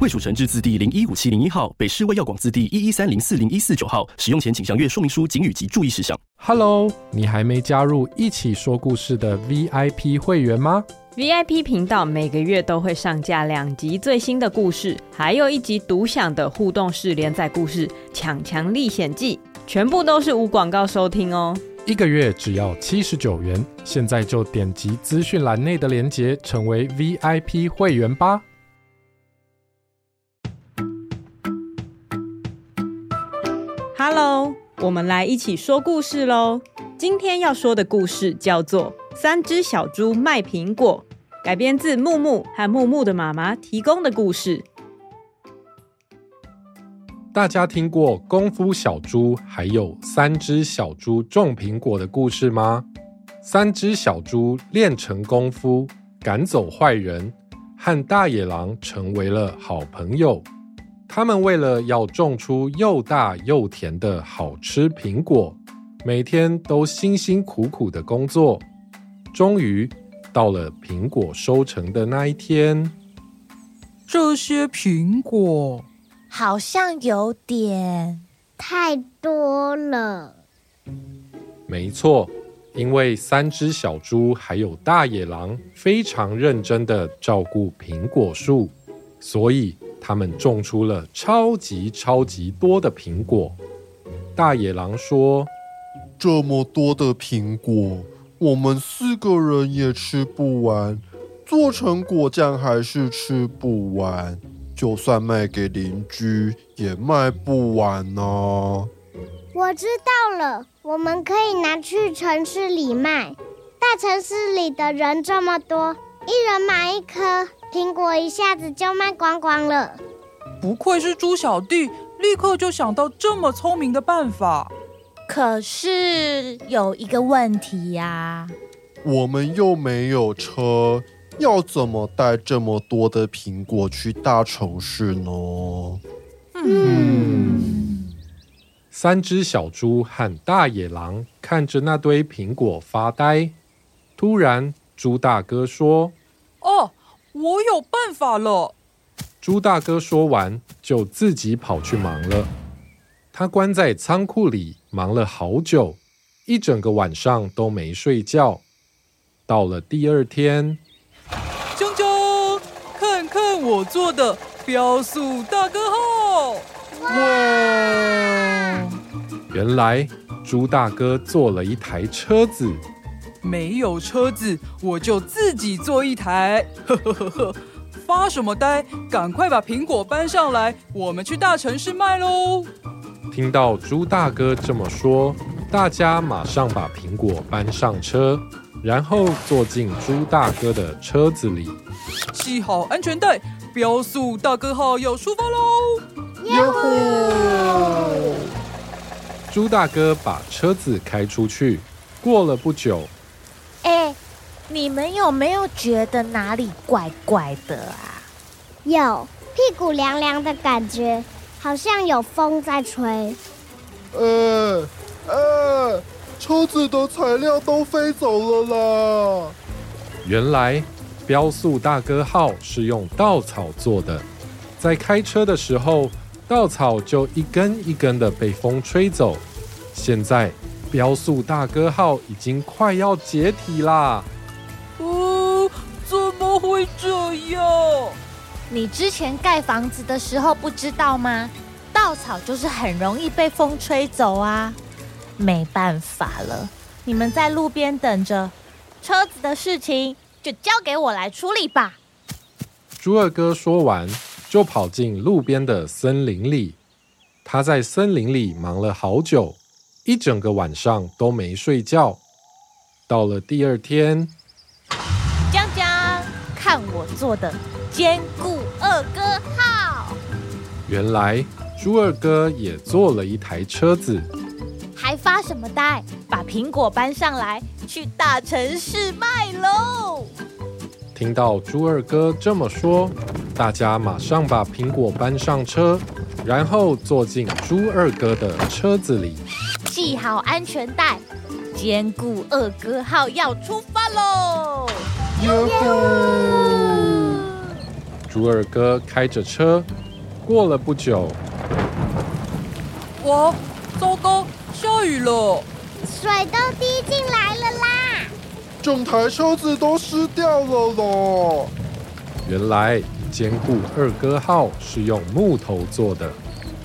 卫署成制字第零一五七零一号，北市卫药广字第一一三零四零一四九号。使用前请详阅说明书、警语及注意事项。Hello，你还没加入一起说故事的 VIP 会员吗？VIP 频道每个月都会上架两集最新的故事，还有一集独享的互动式连载故事《强强历险记》，全部都是无广告收听哦。一个月只要七十九元，现在就点击资讯栏内的链接，成为 VIP 会员吧。Hello，我们来一起说故事喽。今天要说的故事叫做《三只小猪卖苹果》。改编自木木和木木的妈妈提供的故事。大家听过功夫小猪还有三只小猪种苹果的故事吗？三只小猪练成功夫，赶走坏人，和大野狼成为了好朋友。他们为了要种出又大又甜的好吃苹果，每天都辛辛苦苦的工作，终于。到了苹果收成的那一天，这些苹果好像有点太多了。没错，因为三只小猪还有大野狼非常认真的照顾苹果树，所以他们种出了超级超级多的苹果。大野狼说：“这么多的苹果。”我们四个人也吃不完，做成果酱还是吃不完，就算卖给邻居也卖不完呢、啊。我知道了，我们可以拿去城市里卖。大城市里的人这么多，一人买一颗苹果，一下子就卖光光了。不愧是猪小弟，立刻就想到这么聪明的办法。可是有一个问题呀，我们又没有车，要怎么带这么多的苹果去大城市呢？嗯，三只小猪和大野狼看着那堆苹果发呆。突然，猪大哥说：“哦，我有办法了！”猪大哥说完，就自己跑去忙了。他关在仓库里忙了好久，一整个晚上都没睡觉。到了第二天，锵锵，看看我做的标速大哥号！哇！原来猪大哥做了一台车子。没有车子，我就自己做一台。呵呵呵呵，发什么呆？赶快把苹果搬上来，我们去大城市卖喽！听到猪大哥这么说，大家马上把苹果搬上车，然后坐进猪大哥的车子里，系好安全带，标速大哥号要出发喽！哟吼！猪大哥把车子开出去，过了不久，哎，你们有没有觉得哪里怪怪的啊？有，屁股凉凉的感觉。好像有风在吹，呃呃，车子的材料都飞走了啦！原来标速大哥号是用稻草做的，在开车的时候，稻草就一根一根的被风吹走。现在标速大哥号已经快要解体啦！会这样？你之前盖房子的时候不知道吗？稻草就是很容易被风吹走啊！没办法了，你们在路边等着，车子的事情就交给我来处理吧。猪二哥说完，就跑进路边的森林里。他在森林里忙了好久，一整个晚上都没睡觉。到了第二天，看我做的！坚固二哥号，原来猪二哥也做了一台车子。还发什么呆？把苹果搬上来，去大城市卖喽！听到猪二哥这么说，大家马上把苹果搬上车，然后坐进猪二哥的车子里，系好安全带，坚固二哥号要出发喽！哟吼！猪二哥开着车，过了不久，哇，糟糕！下雨了，水都滴进来了啦！整台车子都湿掉了咯。原来坚固二哥号是用木头做的，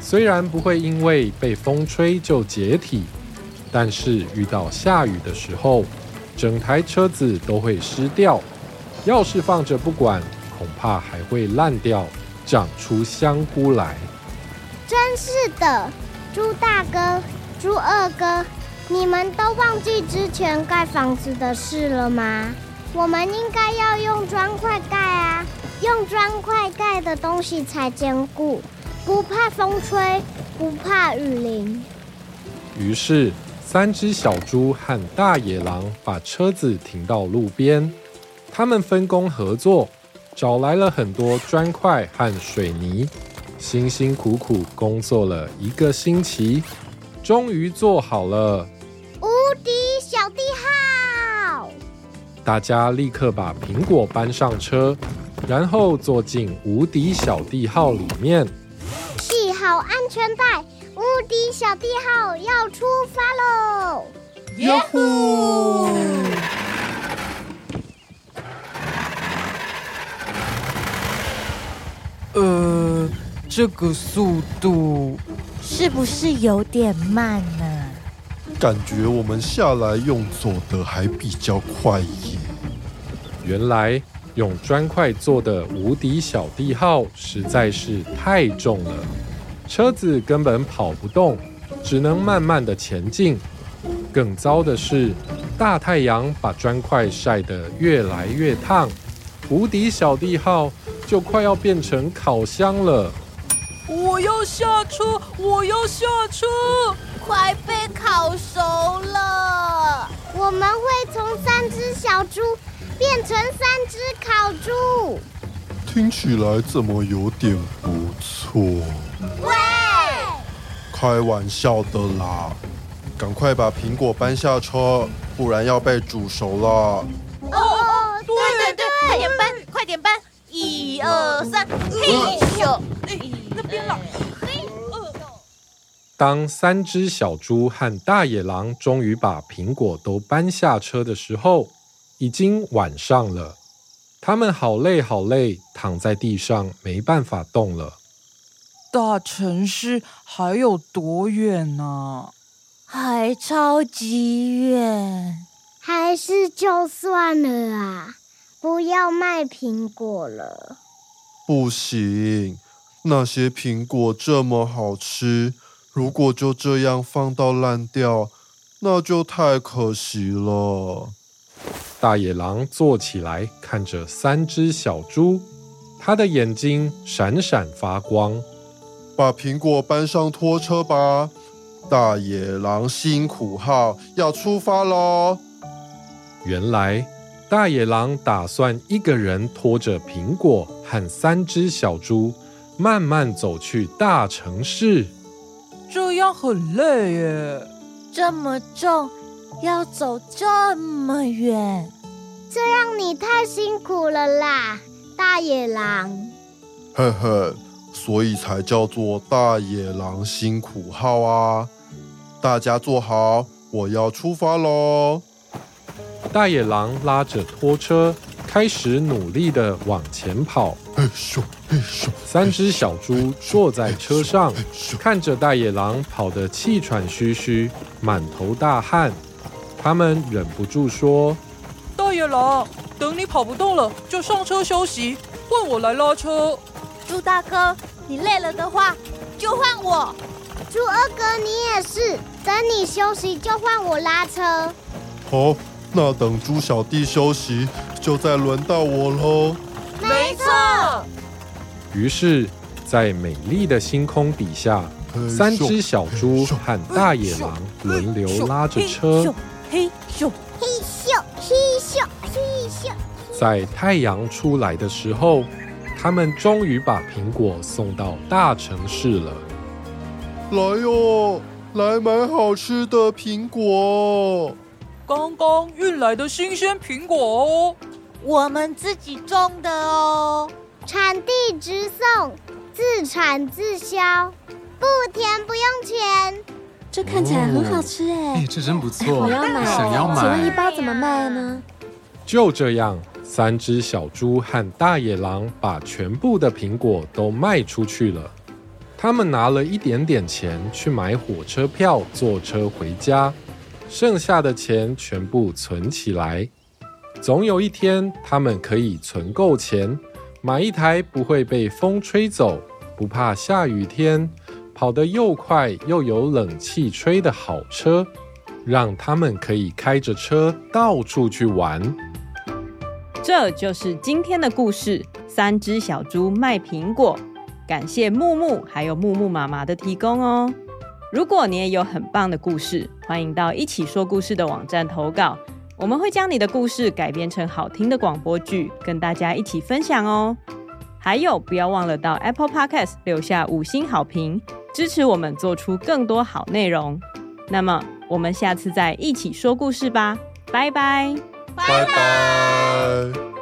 虽然不会因为被风吹就解体，但是遇到下雨的时候，整台车子都会湿掉。要是放着不管，恐怕还会烂掉，长出香菇来。真是的，猪大哥。猪二哥，你们都忘记之前盖房子的事了吗？我们应该要用砖块盖啊，用砖块盖的东西才坚固，不怕风吹，不怕雨淋。于是，三只小猪和大野狼把车子停到路边，他们分工合作，找来了很多砖块和水泥，辛辛苦苦工作了一个星期。终于做好了无敌小弟号！大家立刻把苹果搬上车，然后坐进无敌小弟号里面，系好安全带，无敌小弟号要出发喽！呀呼！呃，这个速度。是不是有点慢呢？感觉我们下来用走的还比较快耶。原来用砖块做的无敌小弟号实在是太重了，车子根本跑不动，只能慢慢的前进。更糟的是，大太阳把砖块晒得越来越烫，无敌小弟号就快要变成烤箱了。我要下车！我要下车！快被烤熟了！我们会从三只小猪变成三只烤猪。听起来怎么有点不错？喂！开玩笑的啦！赶快把苹果搬下车，不然要被煮熟了。哦哦，对对对，快点搬，快点搬！一二三，嘿咻！当三只小猪和大野狼终于把苹果都搬下车的时候，已经晚上了。他们好累好累，躺在地上没办法动了。大城市还有多远呢？还超级远。还是就算了啊，不要卖苹果了。不行。那些苹果这么好吃，如果就这样放到烂掉，那就太可惜了。大野狼坐起来，看着三只小猪，他的眼睛闪闪发光。把苹果搬上拖车吧，大野狼辛苦号要出发喽！原来大野狼打算一个人拖着苹果和三只小猪。慢慢走去大城市，这样很累耶。这么重，要走这么远，这样你太辛苦了啦，大野狼。呵呵，所以才叫做大野狼辛苦号啊！大家坐好，我要出发喽。大野狼拉着拖车，开始努力地往前跑。三只小猪坐在车上，看着大野狼跑得气喘吁吁、满头大汗，他们忍不住说：“大野狼，等你跑不动了，就上车休息，换我来拉车。”猪大哥，你累了的话，就换我。猪二哥，你也是，等你休息就换我拉车。好，那等猪小弟休息，就再轮到我喽。没错。于是，在美丽的星空底下，三只小猪和大野狼轮流拉着车，嘿咻嘿咻嘿咻嘿咻。在太阳出来的时候，他们终于把苹果送到大城市了。来哟，来买好吃的苹果。刚刚运来的新鲜苹果哦，我们自己种的哦，产地直送，自产自销，不甜不用钱。这看起来很好吃哎，哎，这真不错，我要买，想要买。请问一包怎么卖呢？就这样，三只小猪和大野狼把全部的苹果都卖出去了。他们拿了一点点钱去买火车票，坐车回家。剩下的钱全部存起来，总有一天他们可以存够钱，买一台不会被风吹走、不怕下雨天、跑得又快又有冷气吹的好车，让他们可以开着车到处去玩。这就是今天的故事：三只小猪卖苹果。感谢木木还有木木妈妈的提供哦。如果你也有很棒的故事，欢迎到一起说故事的网站投稿，我们会将你的故事改编成好听的广播剧，跟大家一起分享哦。还有，不要忘了到 Apple Podcast 留下五星好评，支持我们做出更多好内容。那么，我们下次再一起说故事吧，拜拜，拜拜。